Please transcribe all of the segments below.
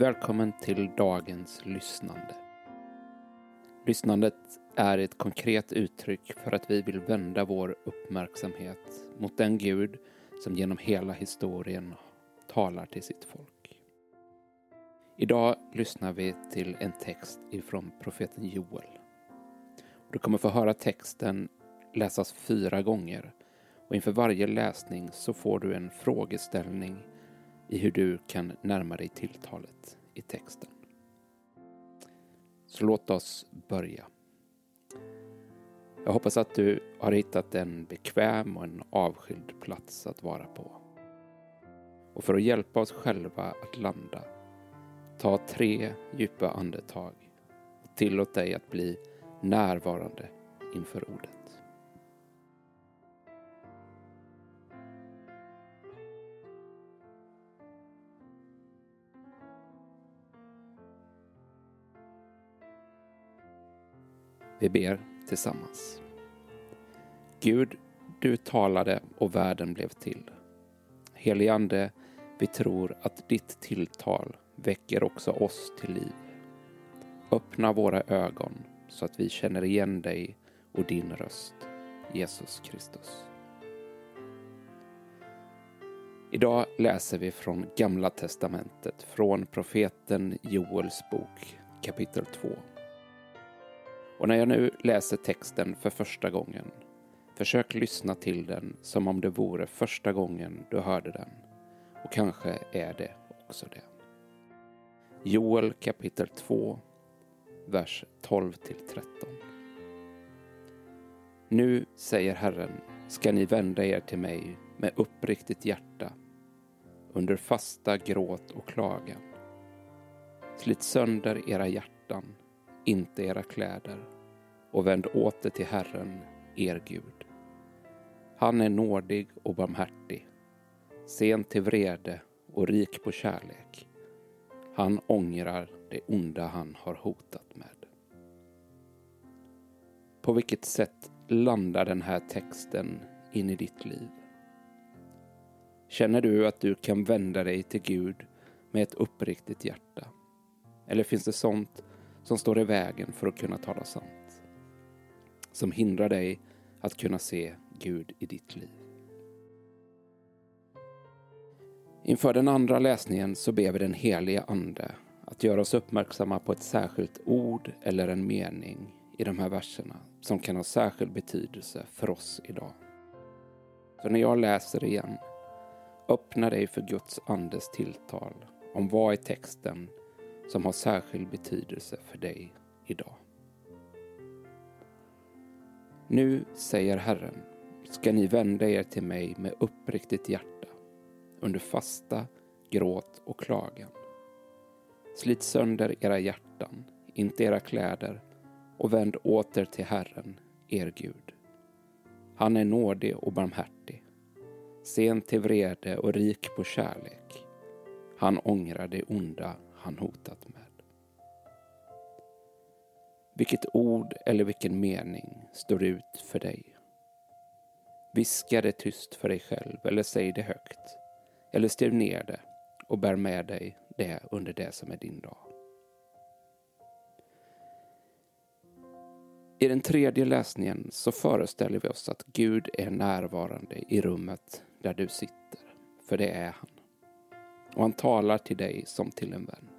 Välkommen till dagens lyssnande. Lyssnandet är ett konkret uttryck för att vi vill vända vår uppmärksamhet mot den Gud som genom hela historien talar till sitt folk. Idag lyssnar vi till en text ifrån profeten Joel. Du kommer få höra texten läsas fyra gånger och inför varje läsning så får du en frågeställning i hur du kan närma dig tilltalet i texten. Så låt oss börja. Jag hoppas att du har hittat en bekväm och en avskild plats att vara på. Och för att hjälpa oss själva att landa, ta tre djupa andetag och tillåt dig att bli närvarande inför ordet. Vi ber tillsammans. Gud, du talade och världen blev till. Helige Ande, vi tror att ditt tilltal väcker också oss till liv. Öppna våra ögon så att vi känner igen dig och din röst, Jesus Kristus. Idag läser vi från Gamla Testamentet, från profeten Joels bok kapitel 2. Och när jag nu läser texten för första gången, försök lyssna till den som om det vore första gången du hörde den. Och kanske är det också det. Joel kapitel 2, vers 12 13. Nu, säger Herren, ska ni vända er till mig med uppriktigt hjärta, under fasta gråt och klagan. Slit sönder era hjärtan inte era kläder och vänd åter till Herren, er Gud. Han är nådig och barmhärtig, sen till vrede och rik på kärlek. Han ångrar det onda han har hotat med. På vilket sätt landar den här texten in i ditt liv? Känner du att du kan vända dig till Gud med ett uppriktigt hjärta? Eller finns det sånt som står i vägen för att kunna tala sant. Som hindrar dig att kunna se Gud i ditt liv. Inför den andra läsningen så ber vi den helige Ande att göra oss uppmärksamma på ett särskilt ord eller en mening i de här verserna som kan ha särskild betydelse för oss idag. Så när jag läser igen, öppna dig för Guds Andes tilltal om vad i texten som har särskild betydelse för dig idag. Nu, säger Herren, ska ni vända er till mig med uppriktigt hjärta, under fasta, gråt och klagan. Slit sönder era hjärtan, inte era kläder, och vänd åter till Herren, er Gud. Han är nådig och barmhärtig, sen till vrede och rik på kärlek. Han ångrar det onda han hotat med. Vilket ord eller vilken mening står ut för dig? Viska det tyst för dig själv eller säg det högt. Eller skriv ner det och bär med dig det under det som är din dag. I den tredje läsningen så föreställer vi oss att Gud är närvarande i rummet där du sitter, för det är han och han talar till dig som till en vän.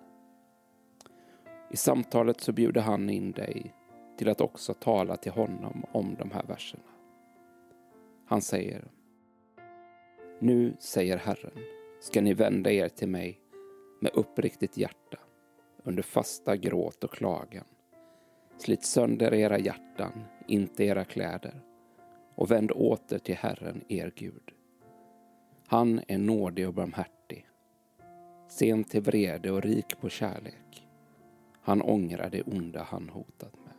I samtalet så bjuder han in dig till att också tala till honom om de här verserna. Han säger Nu, säger Herren, ska ni vända er till mig med uppriktigt hjärta, under fasta gråt och klagan. Slit sönder era hjärtan, inte era kläder, och vänd åter till Herren, er Gud. Han är nådig och barmhärtig, sen till vrede och rik på kärlek. Han ångrar det onda han hotat med.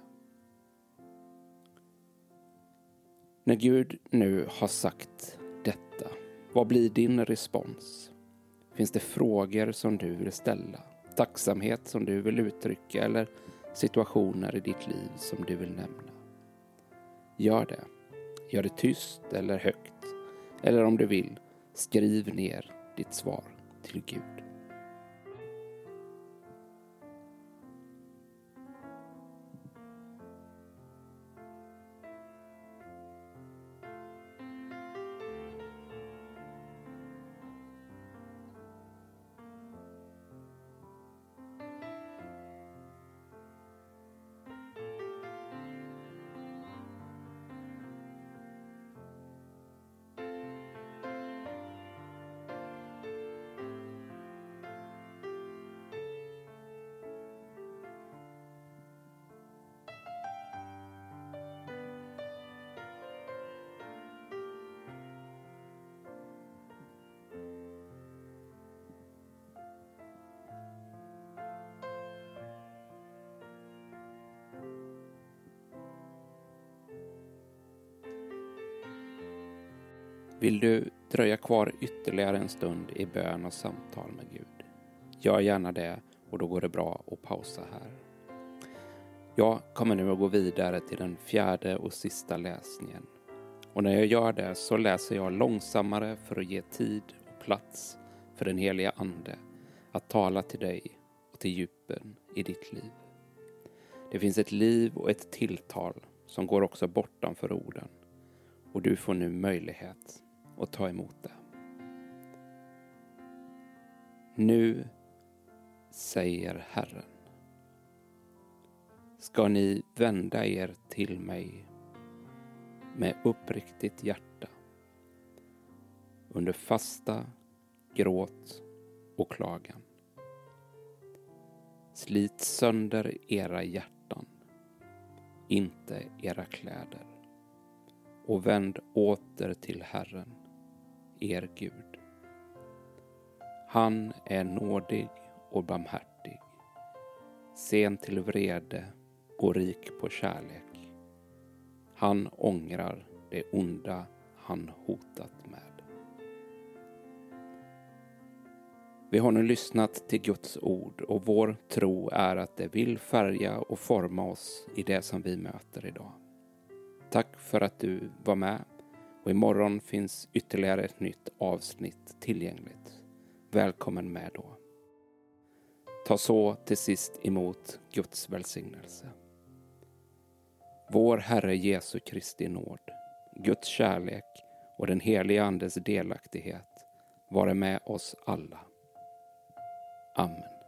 När Gud nu har sagt detta, vad blir din respons? Finns det frågor som du vill ställa? Tacksamhet som du vill uttrycka eller situationer i ditt liv som du vill nämna? Gör det. Gör det tyst eller högt. Eller om du vill, skriv ner ditt svar till Gud. Vill du dröja kvar ytterligare en stund i bön och samtal med Gud? Gör gärna det och då går det bra att pausa här. Jag kommer nu att gå vidare till den fjärde och sista läsningen. Och när jag gör det så läser jag långsammare för att ge tid och plats för den heliga Ande att tala till dig och till djupen i ditt liv. Det finns ett liv och ett tilltal som går också bortanför orden och du får nu möjlighet och ta emot det. Nu säger Herren. Ska ni vända er till mig med uppriktigt hjärta under fasta, gråt och klagan. Slit sönder era hjärtan, inte era kläder och vänd åter till Herren, er Gud. Han är nådig och barmhärtig, sen till vrede och rik på kärlek. Han ångrar det onda han hotat med. Vi har nu lyssnat till Guds ord och vår tro är att det vill färga och forma oss i det som vi möter idag. Tack för att du var med och imorgon finns ytterligare ett nytt avsnitt tillgängligt. Välkommen med då. Ta så till sist emot Guds välsignelse. Vår Herre Jesu Kristi nåd, Guds kärlek och den helige Andes delaktighet vare med oss alla. Amen.